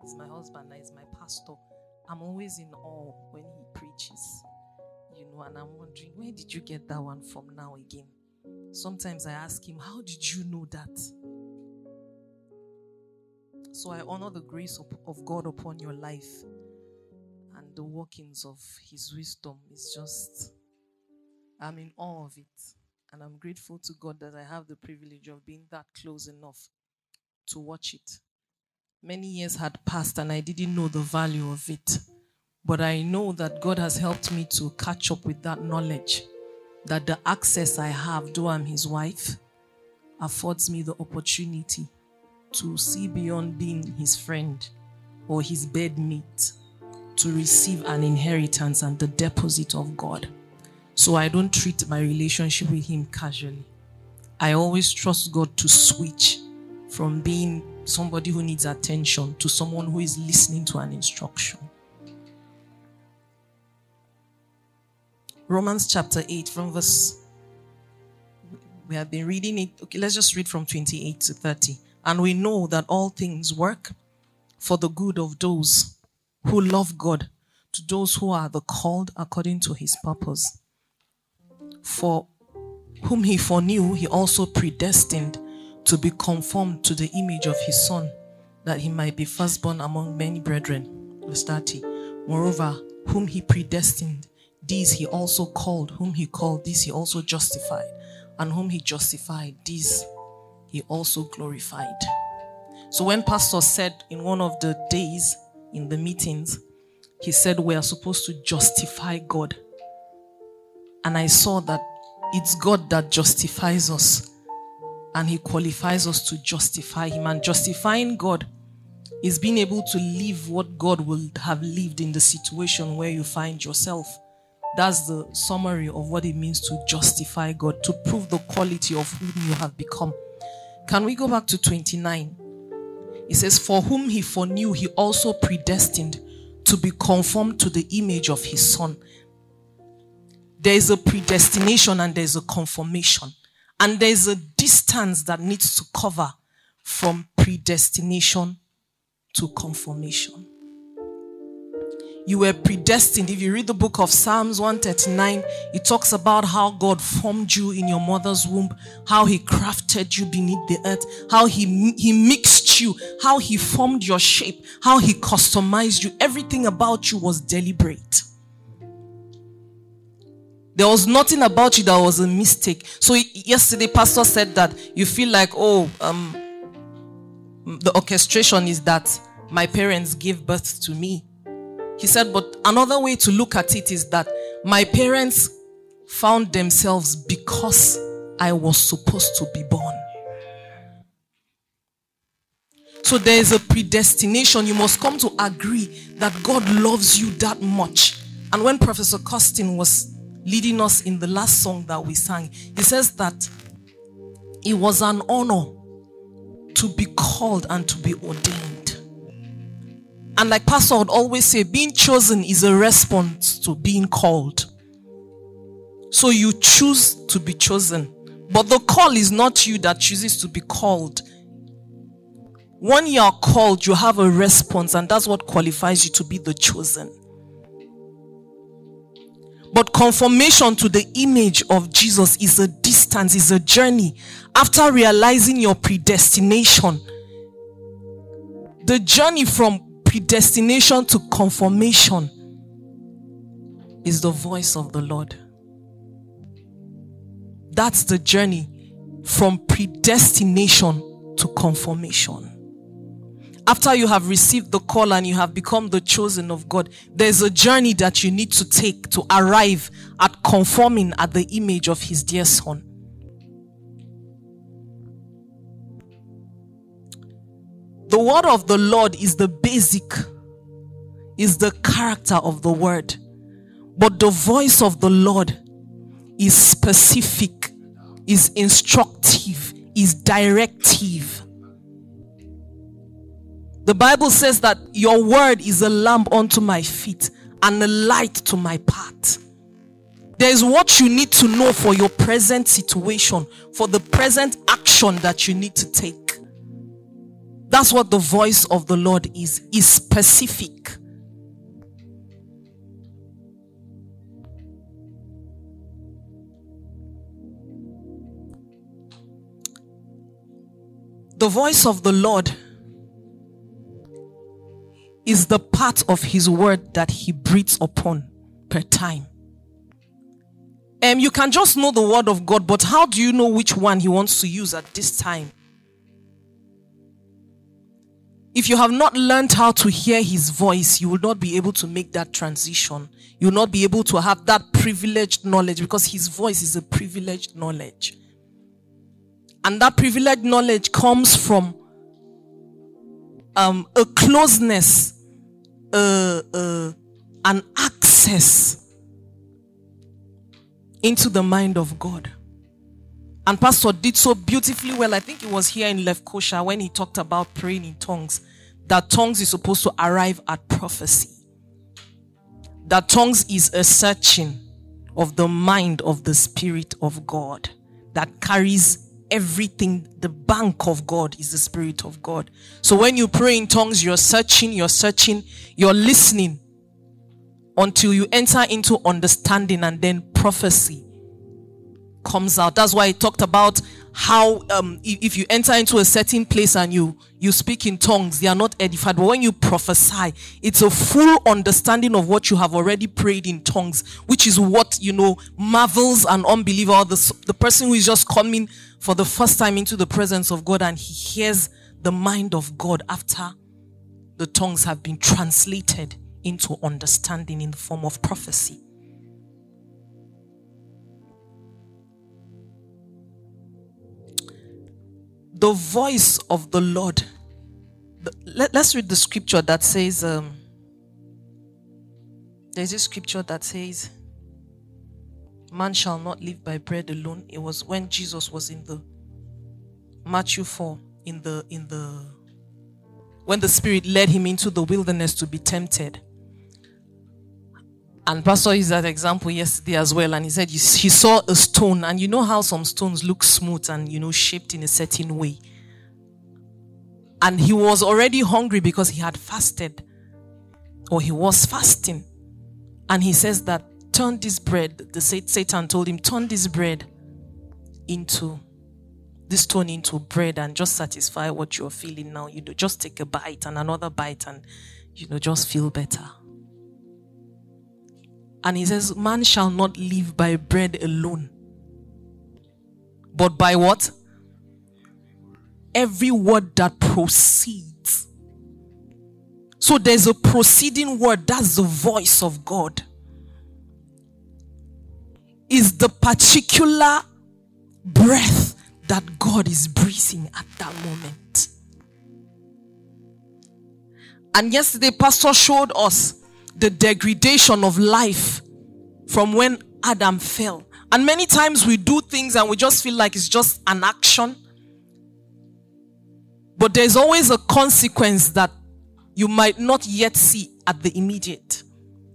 He's my husband, he's my pastor. I'm always in awe when he preaches, you know, and I'm wondering, where did you get that one from now again? Sometimes I ask him, How did you know that? So I honor the grace of, of God upon your life and the workings of his wisdom. It's just, I'm in awe of it. And I'm grateful to God that I have the privilege of being that close enough to watch it. Many years had passed and I didn't know the value of it. But I know that God has helped me to catch up with that knowledge that the access I have, though I'm his wife, affords me the opportunity to see beyond being his friend or his bedmate to receive an inheritance and the deposit of God. So I don't treat my relationship with him casually. I always trust God to switch from being somebody who needs attention to someone who is listening to an instruction. Romans chapter 8, from verse. We have been reading it. Okay, let's just read from 28 to 30. And we know that all things work for the good of those who love God, to those who are the called according to his purpose. For whom he foreknew, he also predestined to be conformed to the image of his son, that he might be firstborn among many brethren. Verse 30. Moreover, whom he predestined, these he also called, whom he called, these he also justified, and whom he justified, these he also glorified. So when Pastor said in one of the days in the meetings, he said we are supposed to justify God. And I saw that it's God that justifies us and he qualifies us to justify him. And justifying God is being able to live what God would have lived in the situation where you find yourself. That's the summary of what it means to justify God, to prove the quality of whom you have become. Can we go back to 29? It says, For whom he foreknew, he also predestined to be conformed to the image of his son. There is a predestination and there is a conformation. And there is a distance that needs to cover from predestination to conformation. You were predestined. If you read the book of Psalms 139, it talks about how God formed you in your mother's womb, how he crafted you beneath the earth, how he, he mixed you, how he formed your shape, how he customized you. Everything about you was deliberate. There was nothing about you that was a mistake. So yesterday, Pastor said that you feel like, oh, um, the orchestration is that my parents gave birth to me. He said, but another way to look at it is that my parents found themselves because I was supposed to be born. So there is a predestination. You must come to agree that God loves you that much. And when Professor Costin was leading us in the last song that we sang, he says that it was an honor to be called and to be ordained. And like Pastor would always say, being chosen is a response to being called. So you choose to be chosen. But the call is not you that chooses to be called. When you are called, you have a response, and that's what qualifies you to be the chosen. But conformation to the image of Jesus is a distance, is a journey. After realizing your predestination, the journey from predestination to conformation is the voice of the Lord. That's the journey from predestination to conformation. After you have received the call and you have become the chosen of God, there's a journey that you need to take to arrive at conforming at the image of His dear Son. The word of the Lord is the basic, is the character of the word. But the voice of the Lord is specific, is instructive, is directive. The Bible says that your word is a lamp unto my feet and a light to my path. There is what you need to know for your present situation, for the present action that you need to take. That's what the voice of the Lord is, is specific. The voice of the Lord is the part of his word that he breathes upon per time. Um, you can just know the word of God, but how do you know which one he wants to use at this time? If you have not learned how to hear his voice, you will not be able to make that transition. You will not be able to have that privileged knowledge because his voice is a privileged knowledge. And that privileged knowledge comes from um, a closeness, an access into the mind of God. And Pastor did so beautifully well. I think it was here in Lefkosha when he talked about praying in tongues. That tongues is supposed to arrive at prophecy. That tongues is a searching of the mind of the Spirit of God that carries everything. The bank of God is the Spirit of God. So when you pray in tongues, you're searching, you're searching, you're listening until you enter into understanding and then prophecy comes out. That's why he talked about how um, if you enter into a certain place and you you speak in tongues, they are not edified. But when you prophesy, it's a full understanding of what you have already prayed in tongues, which is what you know marvels an unbeliever, the the person who is just coming for the first time into the presence of God and he hears the mind of God after the tongues have been translated into understanding in the form of prophecy. The voice of the Lord. Let, us read the scripture that says, um, there's a scripture that says, Man shall not live by bread alone. It was when Jesus was in the Matthew 4, in the in the when the Spirit led him into the wilderness to be tempted. And Pastor used that example yesterday as well. And he said he saw a stone, and you know how some stones look smooth and you know shaped in a certain way. And he was already hungry because he had fasted, or he was fasting. And he says that turn this bread, the Satan told him, turn this bread into this stone into bread and just satisfy what you're feeling now. You know, just take a bite and another bite and you know, just feel better. And he says, Man shall not live by bread alone, but by what? Every word that proceeds. So there's a proceeding word, that's the voice of God is the particular breath that God is breathing at that moment. And yesterday, Pastor showed us the degradation of life from when Adam fell. And many times we do things and we just feel like it's just an action. But there's always a consequence that you might not yet see at the immediate.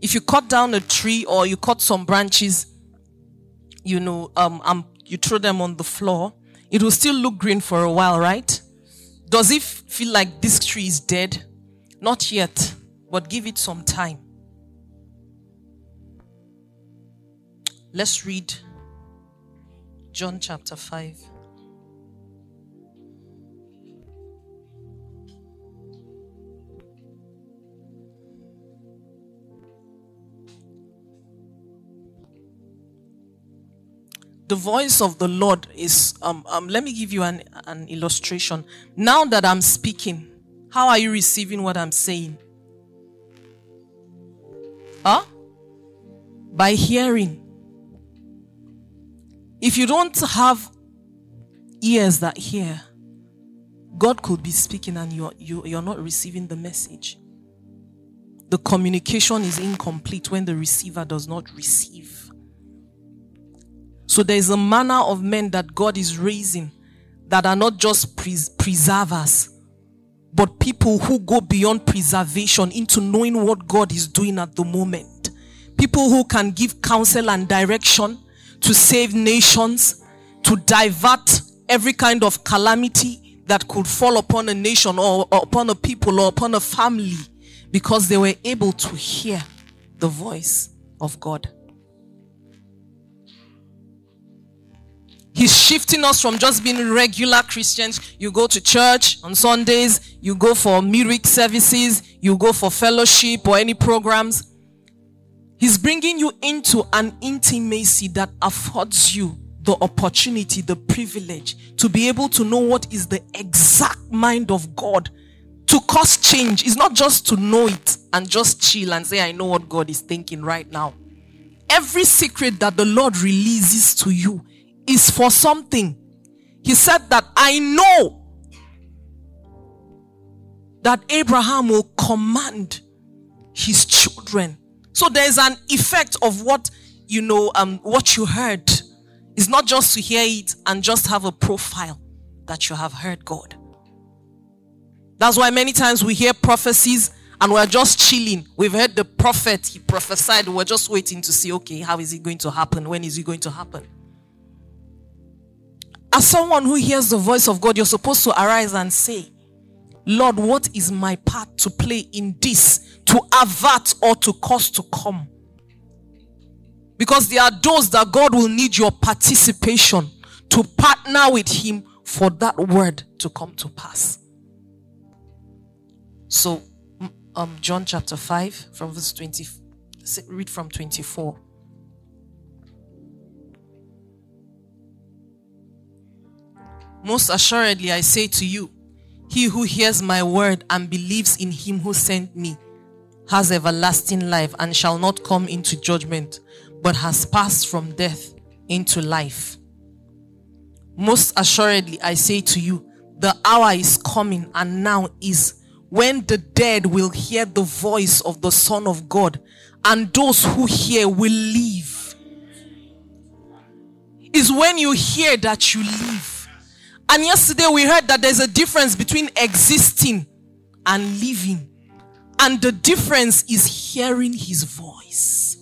If you cut down a tree or you cut some branches, you know, um, um, you throw them on the floor, it will still look green for a while, right? Does it feel like this tree is dead? Not yet, but give it some time. Let's read John chapter 5. the voice of the Lord is, um, um, let me give you an, an illustration. Now that I'm speaking, how are you receiving what I'm saying? Huh? By hearing. If you don't have ears that hear, God could be speaking and you're, you, you're not receiving the message. The communication is incomplete when the receiver does not receive. So there is a manner of men that God is raising that are not just pres- preservers, but people who go beyond preservation into knowing what God is doing at the moment. People who can give counsel and direction to save nations, to divert every kind of calamity that could fall upon a nation or, or upon a people or upon a family because they were able to hear the voice of God. He's shifting us from just being regular Christians. You go to church on Sundays, you go for midweek services, you go for fellowship or any programs. He's bringing you into an intimacy that affords you the opportunity, the privilege to be able to know what is the exact mind of God to cause change. It's not just to know it and just chill and say, I know what God is thinking right now. Every secret that the Lord releases to you is for something. He said that I know that Abraham will command his children. So there's an effect of what you know, um, what you heard. It's not just to hear it and just have a profile that you have heard God. That's why many times we hear prophecies and we're just chilling. We've heard the prophet, he prophesied. We're just waiting to see, okay, how is it going to happen? When is it going to happen? As someone who hears the voice of God, you're supposed to arise and say, Lord, what is my part to play in this to avert or to cause to come? Because there are those that God will need your participation to partner with Him for that word to come to pass. So, um, John chapter 5, from verse 20, read from 24. Most assuredly, I say to you, he who hears my word and believes in him who sent me has everlasting life and shall not come into judgment, but has passed from death into life. Most assuredly, I say to you, the hour is coming and now is when the dead will hear the voice of the Son of God, and those who hear will live. Is when you hear that you live. And yesterday we heard that there's a difference between existing and living. And the difference is hearing his voice.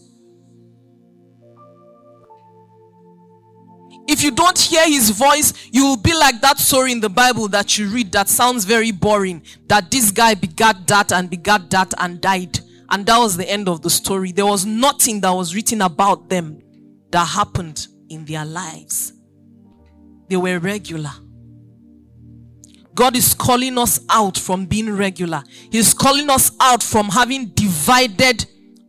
If you don't hear his voice, you will be like that story in the Bible that you read that sounds very boring. That this guy begat that and begat that and died. And that was the end of the story. There was nothing that was written about them that happened in their lives. They were regular. God is calling us out from being regular. He's calling us out from having divided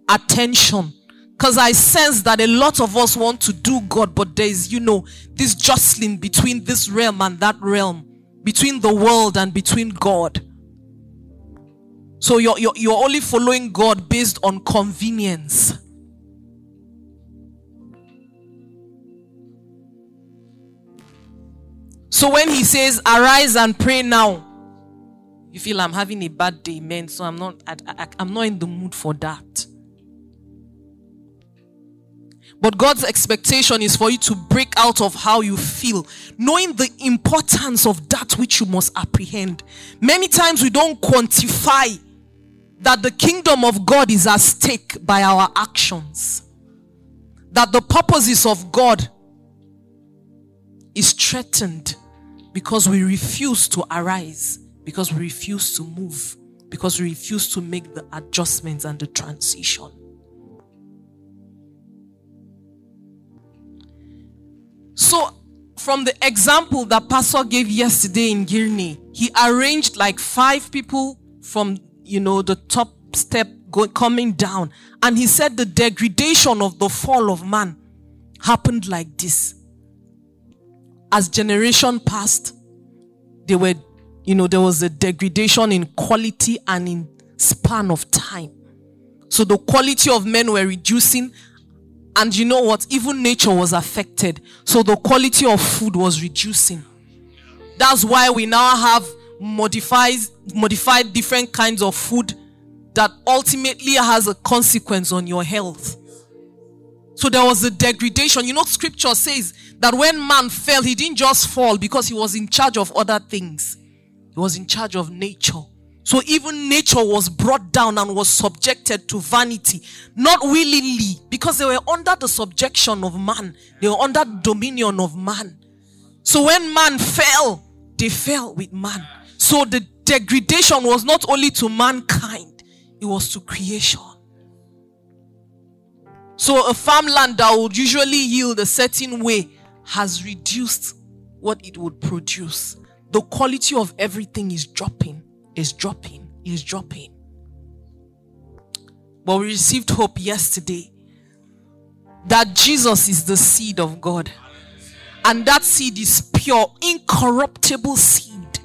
attention. Because I sense that a lot of us want to do God, but there's, you know, this jostling between this realm and that realm, between the world and between God. So you're, you're, you're only following God based on convenience. So when he says, arise and pray now, you feel I'm having a bad day, man. So I'm not, I, I, I'm not in the mood for that. But God's expectation is for you to break out of how you feel, knowing the importance of that which you must apprehend. Many times we don't quantify that the kingdom of God is at stake by our actions. That the purposes of God is threatened because we refuse to arise, because we refuse to move, because we refuse to make the adjustments and the transition. So, from the example that Pastor gave yesterday in Girne, he arranged like five people from, you know, the top step going, coming down. And he said the degradation of the fall of man happened like this as generation passed, they were, you know, there was a degradation in quality and in span of time. So the quality of men were reducing. And you know what? Even nature was affected. So the quality of food was reducing. That's why we now have modified, modified different kinds of food that ultimately has a consequence on your health. So there was a degradation. You know, scripture says that when man fell, he didn't just fall because he was in charge of other things, he was in charge of nature. So even nature was brought down and was subjected to vanity, not willingly, because they were under the subjection of man, they were under dominion of man. So when man fell, they fell with man. So the degradation was not only to mankind, it was to creation. So a farmland that would usually yield a certain way has reduced what it would produce. The quality of everything is dropping, is dropping, is dropping. But we received hope yesterday that Jesus is the seed of God. And that seed is pure, incorruptible seed.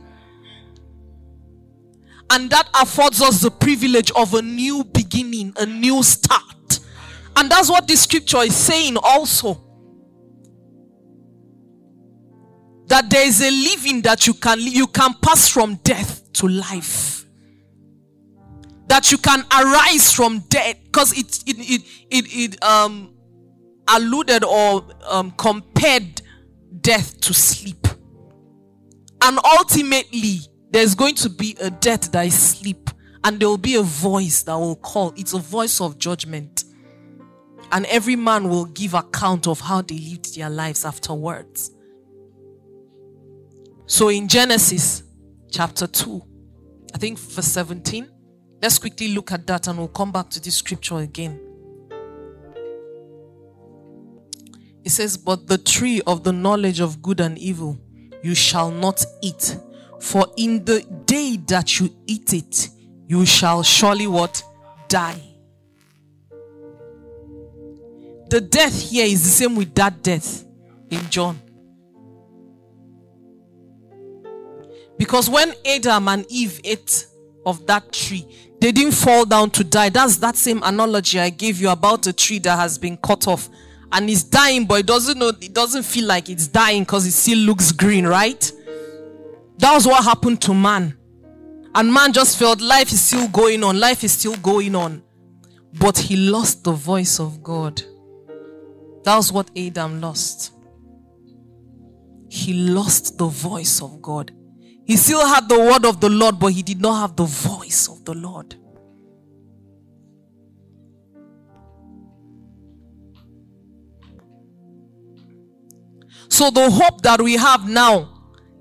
And that affords us the privilege of a new beginning, a new start. And that's what this scripture is saying also. That there is a living that you can you can pass from death to life. That you can arise from death because it it it it, it um alluded or um, compared death to sleep. And ultimately, there's going to be a death that is sleep, and there will be a voice that will call. It's a voice of judgment. And every man will give account of how they lived their lives afterwards. So in Genesis chapter 2, I think verse 17, let's quickly look at that and we'll come back to this scripture again. It says, But the tree of the knowledge of good and evil you shall not eat, for in the day that you eat it, you shall surely what? Die. The death here is the same with that death in John. Because when Adam and Eve ate of that tree, they didn't fall down to die. That's that same analogy I gave you about a tree that has been cut off and it's dying, but it doesn't know it doesn't feel like it's dying because it still looks green, right? That was what happened to man. And man just felt life is still going on, life is still going on. But he lost the voice of God. That was what Adam lost. He lost the voice of God. He still had the word of the Lord, but he did not have the voice of the Lord. So the hope that we have now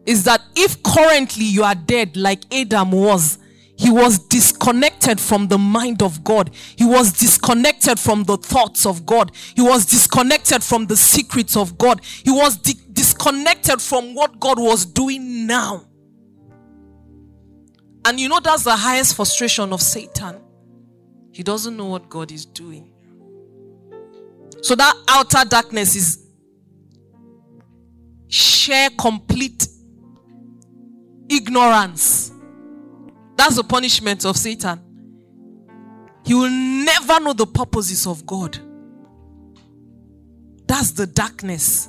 is that if currently you are dead like Adam was, he was disconnected from the mind of God. He was disconnected from the thoughts of God. He was disconnected from the secrets of God. He was di- disconnected from what God was doing now. And you know, that's the highest frustration of Satan. He doesn't know what God is doing. So that outer darkness is share complete ignorance. That's the punishment of Satan. He will never know the purposes of God. That's the darkness.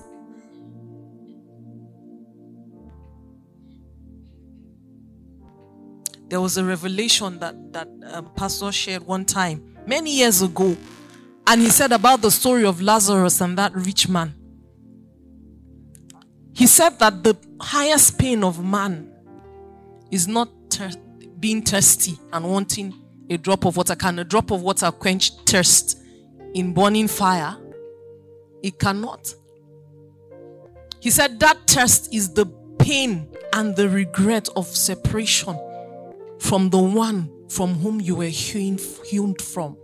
There was a revelation that that um, pastor shared one time many years ago, and he said about the story of Lazarus and that rich man. He said that the highest pain of man is not being thirsty and wanting a drop of water. Can a drop of water quench thirst in burning fire? It cannot. He said that thirst is the pain and the regret of separation from the one from whom you were hewn, hewn from.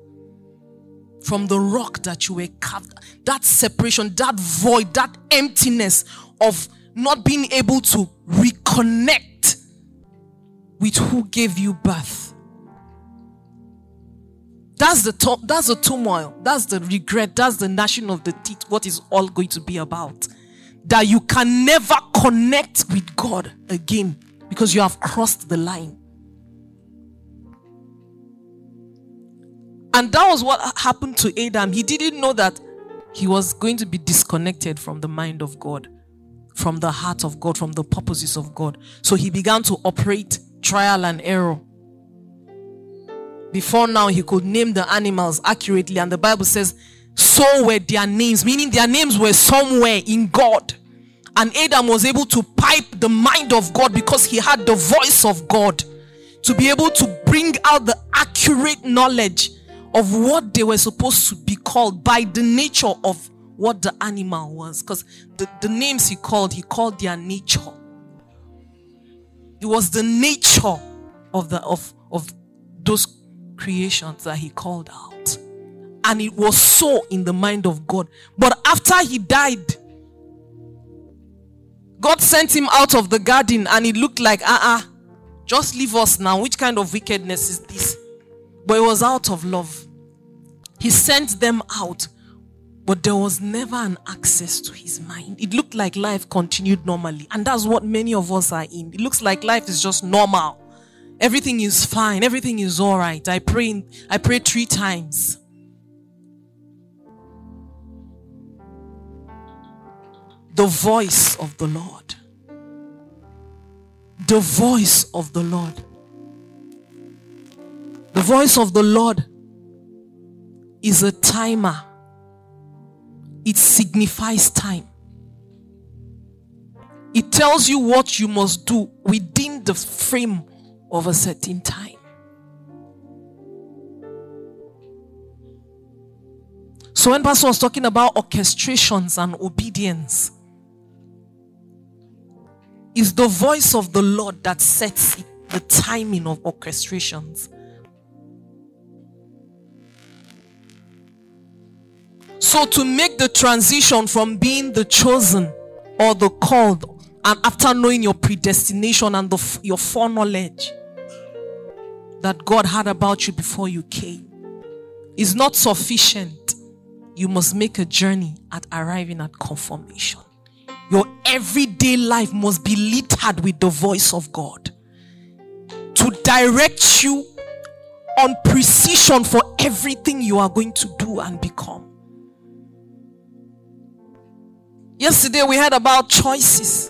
From the rock that you were carved. That separation, that void, that emptiness of not being able to reconnect with who gave you birth. That's the top, that's the turmoil, that's the regret, that's the gnashing of the teeth, what is all going to be about. That you can never connect with God again because you have crossed the line. And that was what happened to Adam. He didn't know that he was going to be disconnected from the mind of God from the heart of God, from the purposes of God. So he began to operate trial and error. Before now, he could name the animals accurately, and the Bible says, so were their names, meaning their names were somewhere in God. And Adam was able to pipe the mind of God because he had the voice of God to be able to bring out the accurate knowledge of what they were supposed to be called by the nature of what the animal was. Because the, the names he called, he called their nature. It was the nature of the of of those creations that he called out. And it was so in the mind of God. But after he died, God sent him out of the garden and it looked like, ah, uh-uh, just leave us now. Which kind of wickedness is this? But it was out of love. He sent them out, but there was never an access to his mind. It looked like life continued normally. And that's what many of us are in. It looks like life is just normal. Everything is fine. Everything is all right. I pray, I pray three times. The voice of the Lord. The voice of the Lord. The voice of the Lord is a timer. It signifies time. It tells you what you must do within the frame of a certain time. So when Pastor was talking about orchestrations and obedience, it's the voice of the Lord that sets the timing of orchestrations. So to make the transition from being the chosen or the called and after knowing your predestination and the, your foreknowledge that God had about you before you came is not sufficient. You must make a journey at arriving at conformation. Your everyday life must be littered with the voice of God to direct you on precision for everything you are going to do and become. Yesterday we heard about choices.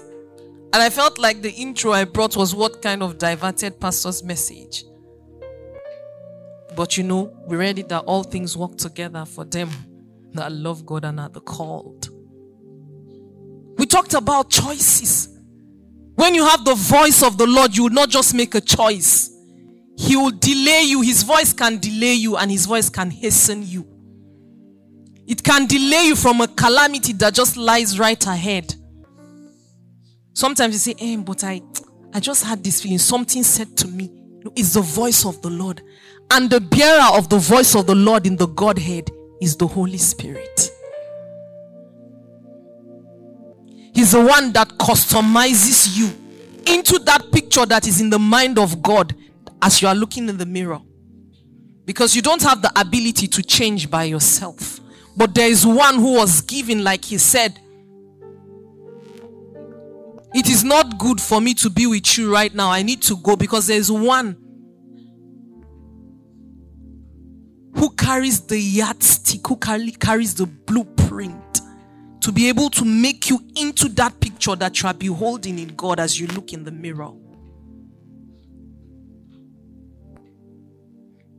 And I felt like the intro I brought was what kind of diverted pastor's message. But you know, we read it that all things work together for them that love God and are the called. We talked about choices. When you have the voice of the Lord, you will not just make a choice. He will delay you. His voice can delay you and his voice can hasten you. It can delay you from a calamity that just lies right ahead. Sometimes you say, eh, but I, I just had this feeling. Something said to me. It's the voice of the Lord. And the bearer of the voice of the Lord in the Godhead is the Holy Spirit. He's the one that customizes you into that picture that is in the mind of God as you are looking in the mirror. Because you don't have the ability to change by yourself. But there is one who was given, like he said, it is not good for me to be with you right now. I need to go because there's one who carries the yardstick, who carries the blueprint to be able to make you into that picture that you are beholding in God as you look in the mirror.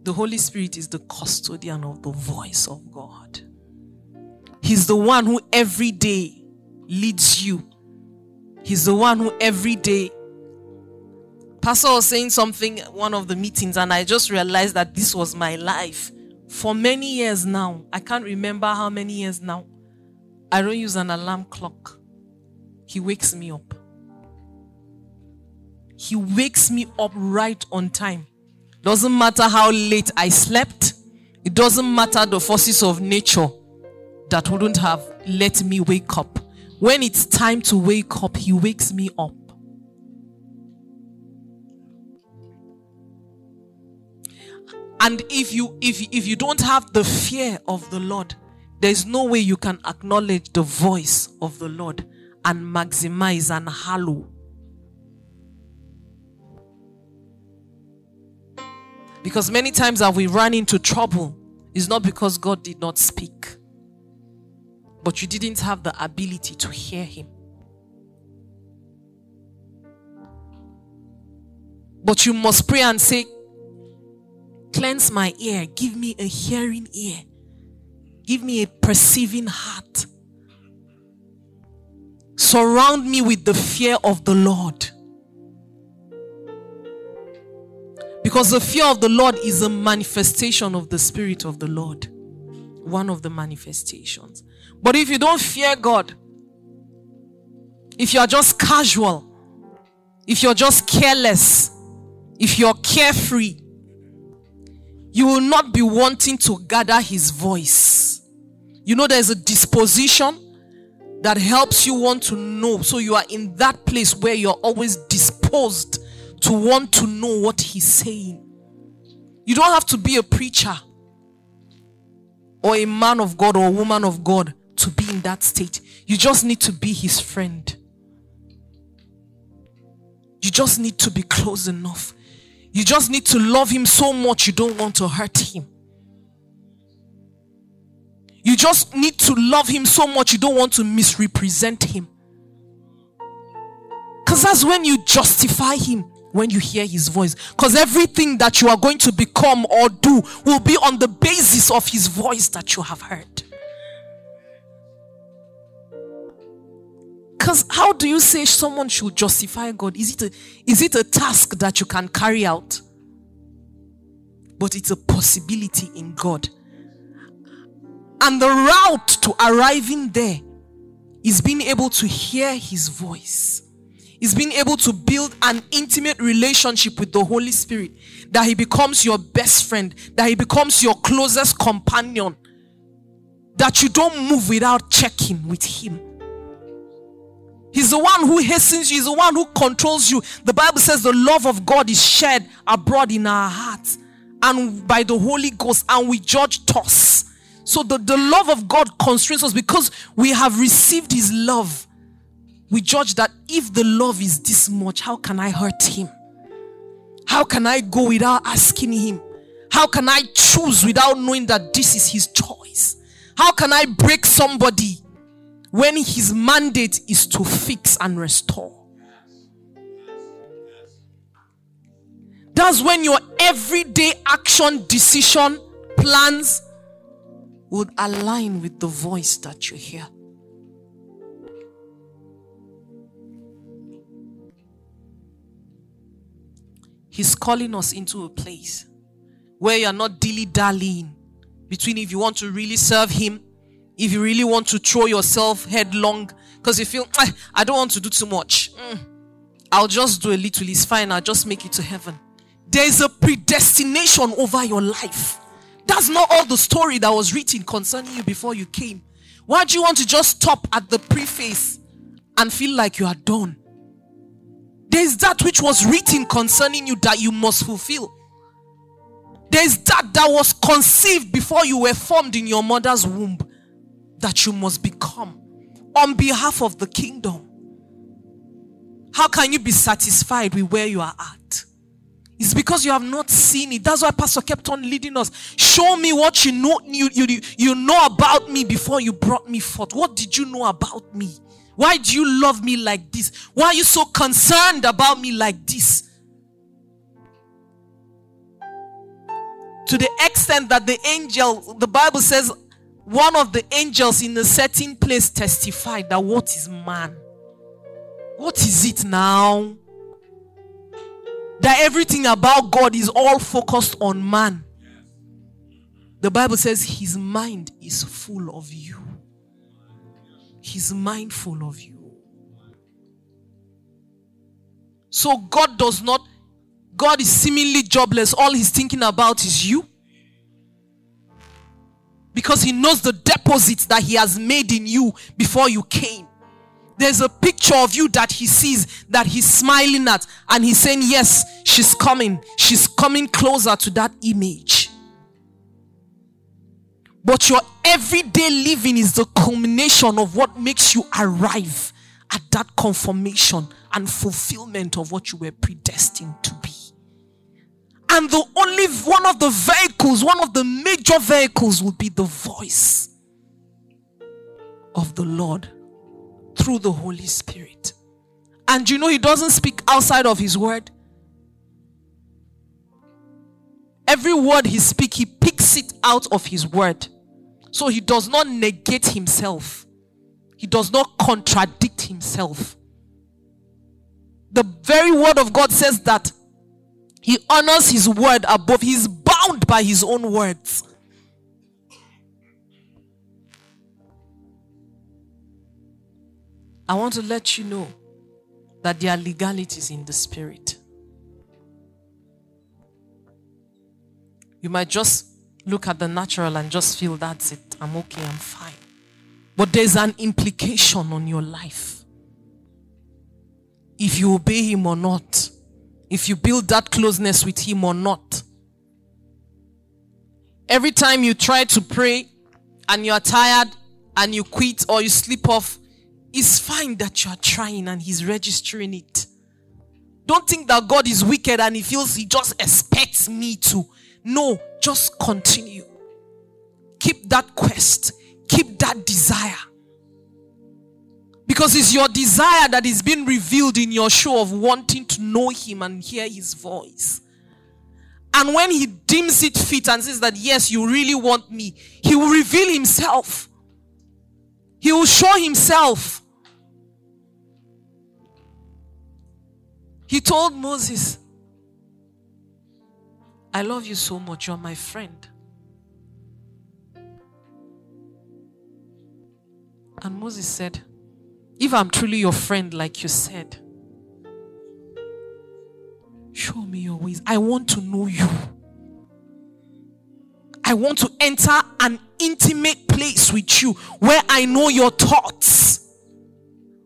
The Holy Spirit is the custodian of the voice of God. He's the one who every day leads you He's the one who every day. Pastor was saying something one of the meetings, and I just realized that this was my life for many years now. I can't remember how many years now. I don't use an alarm clock. He wakes me up. He wakes me up right on time. Doesn't matter how late I slept. It doesn't matter the forces of nature that wouldn't have let me wake up. When it's time to wake up, He wakes me up. And if you if if you don't have the fear of the Lord, there's no way you can acknowledge the voice of the Lord and maximize and hallow. Because many times that we run into trouble is not because God did not speak but you didn't have the ability to hear him. But you must pray and say, Cleanse my ear, give me a hearing ear, give me a perceiving heart. Surround me with the fear of the Lord. Because the fear of the Lord is a manifestation of the Spirit of the Lord. One of the manifestations. But if you don't fear God, if you are just casual, if you're just careless, if you're carefree, you will not be wanting to gather his voice. You know, there's a disposition that helps you want to know. So you are in that place where you're always disposed to want to know what he's saying. You don't have to be a preacher or a man of God or a woman of God to be in that state. You just need to be his friend. You just need to be close enough. You just need to love him so much you don't want to hurt him. You just need to love him so much you don't want to misrepresent him. Because that's when you justify him when you hear his voice. Because everything that you are going to become or do will be on the basis of his voice that you have heard. Because how do you say someone should justify God? Is it a, is it a task that you can carry out? But it's a possibility in God. And the route to arriving there is being able to hear his voice. Is being able to build an intimate relationship with the Holy Spirit. That he becomes your best friend. That he becomes your closest companion. That you don't move without checking with him. He's the one who hastens you, he's the one who controls you. The Bible says the love of God is shed abroad in our hearts and by the Holy Ghost, and we judge us. So the, the love of God constrains us because we have received his love. We judge that if the love is this much, how can I hurt him? How can I go without asking him? How can I choose without knowing that this is his choice? How can I break somebody when his mandate is to fix and restore. That's when your everyday action, decision, plans would align with the voice that you hear. He's calling us into a place where you're not dilly dallying between if you want to really serve Him if you really want to throw yourself headlong because you feel ah, I don't want to do too much. Mm, I'll just do a little. It's fine. I'll just make it to heaven. There is a predestination over your life. That's not all the story that was written concerning you before you came. Why do you want to just stop at the preface and feel like you are done? There's that which was written concerning you that you must fulfill. There's that that was conceived before you were formed in your mother's womb that you must become on behalf of the kingdom. How can you be satisfied with where you are at? It's because you have not seen it. That's why Pastor kept on leading us. Show me what you know you, you, you know about me before you brought me forth. What did you know about me? Why do you love me like this? Why are you so concerned about me like this? To the extent that the angel, the Bible says, one of the angels in a certain place testified that what is man? What is it now? That everything about God is all focused on man. The Bible says his mind is full of you. He's mindful of you. So God does not, God is seemingly jobless. All he's thinking about is you because he knows the deposits that he has made in you before you came. There's a picture of you that he sees that he's smiling at, and he's saying, Yes, she's coming. She's coming closer to that image. But your everyday living is the culmination of what makes you arrive at that conformation and fulfillment of what you were predestined to be. And the only one of the vehicles, one of the major vehicles, will be the voice of the Lord through the Holy Spirit. And you know, He doesn't speak outside of His word. Every word He speaks, He picks it out of His word. So He does not negate Himself, He does not contradict Himself. The very word of God says that he honors his word above. He's bound by his own words. I want to let you know that there are legalities in the spirit. You might just look at the natural and just feel that's it. I'm okay, I'm fine. But there's an implication on your life. If you obey him or not, if you build that closeness with him or not. Every time you try to pray and you're tired and you quit or you sleep off, it's fine that you are trying and he's registering it. Don't think that God is wicked and he feels he just expects me to. No, just continue. Keep that quest, keep that desire. Because it's your desire that is being revealed in your show of wanting to know him and hear his voice. And when he deems it fit and says that, yes, you really want me, he will reveal himself. He will show himself. He told Moses, I love you so much. You're my friend. And Moses said, If I'm truly your friend, like you said, show me your ways. I want to know you. I want to enter an intimate place with you where I know your thoughts,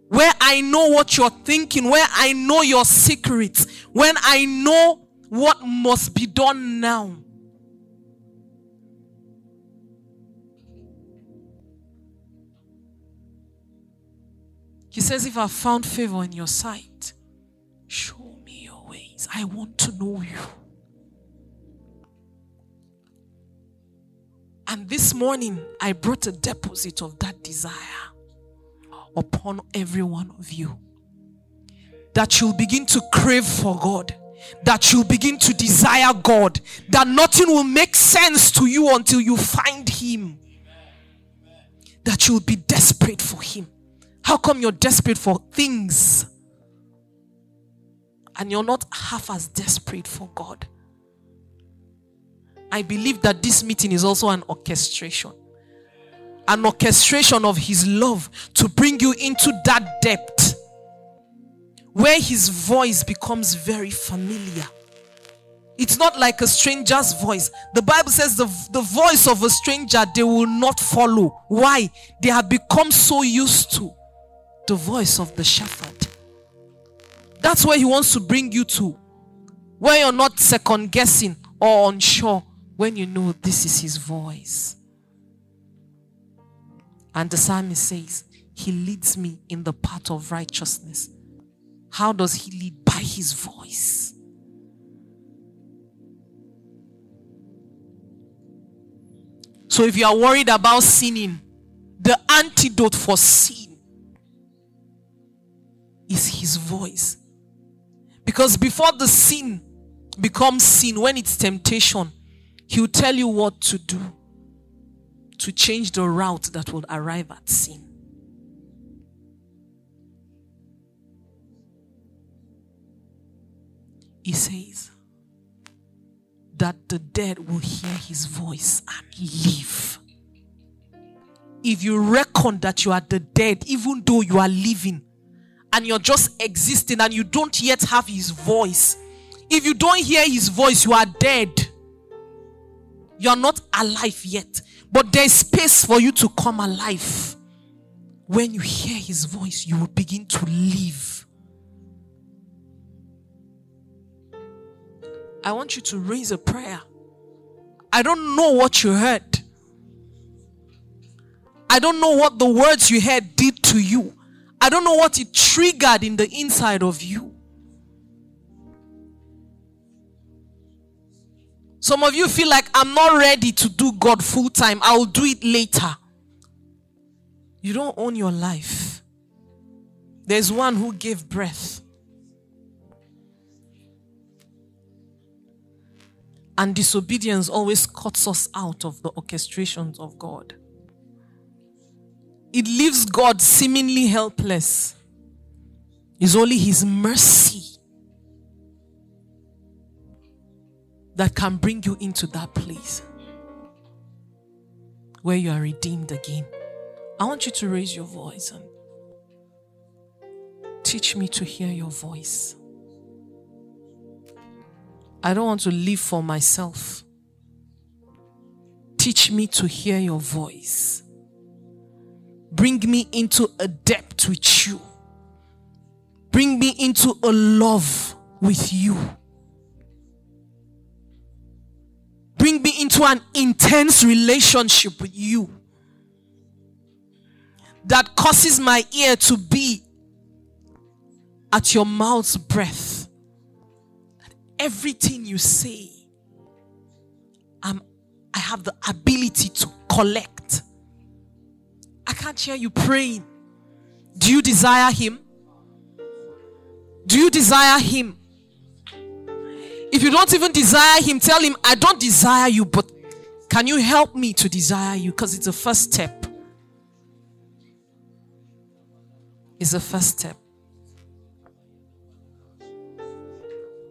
where I know what you're thinking, where I know your secrets, when I know what must be done now. He says, If I found favor in your sight, show me your ways. I want to know you. And this morning, I brought a deposit of that desire upon every one of you. That you'll begin to crave for God that you begin to desire God, that nothing will make sense to you until you find Him, that you'll be desperate for Him. How come you're desperate for things and you're not half as desperate for God? I believe that this meeting is also an orchestration. An orchestration of His love to bring you into that depth where his voice becomes very familiar. It's not like a stranger's voice. The Bible says the, the voice of a stranger they will not follow. Why? They have become so used to the voice of the shepherd. That's where he wants to bring you to. Where you're not second guessing or unsure when you know this is his voice. And the psalmist says, He leads me in the path of righteousness how does he lead? By his voice. So if you are worried about sinning, the antidote for sin is his voice. Because before the sin becomes sin, when it's temptation, he'll tell you what to do to change the route that will arrive at sin. He says that the dead will hear his voice and live. If you reckon that you are the dead, even though you are living and you're just existing and you don't yet have his voice, if you don't hear his voice, you are dead. You're not alive yet. But there's space for you to come alive. When you hear his voice, you will begin to live. I want you to raise a prayer. I don't know what you heard. I don't know what the words you heard did to you. I don't know what it triggered in the inside of you. Some of you feel like I'm not ready to do God full time. I will do it later. You don't own your life. There's one who gave breath. And disobedience always cuts us out of the orchestrations of God. It leaves God seemingly helpless. It's only His mercy that can bring you into that place where you are redeemed again. I want you to raise your voice and teach me to hear your voice. I don't want to live for myself. Teach me to hear your voice. Bring me into a depth with you. Bring me into a love with you. Bring me into an intense relationship with you that causes my ear to be at your mouth's breath. Everything you say, I'm, I have the ability to collect. I can't hear you praying. Do you desire Him? Do you desire Him? If you don't even desire Him, tell Him, I don't desire you, but can you help me to desire you? Because it's a first step. It's a first step.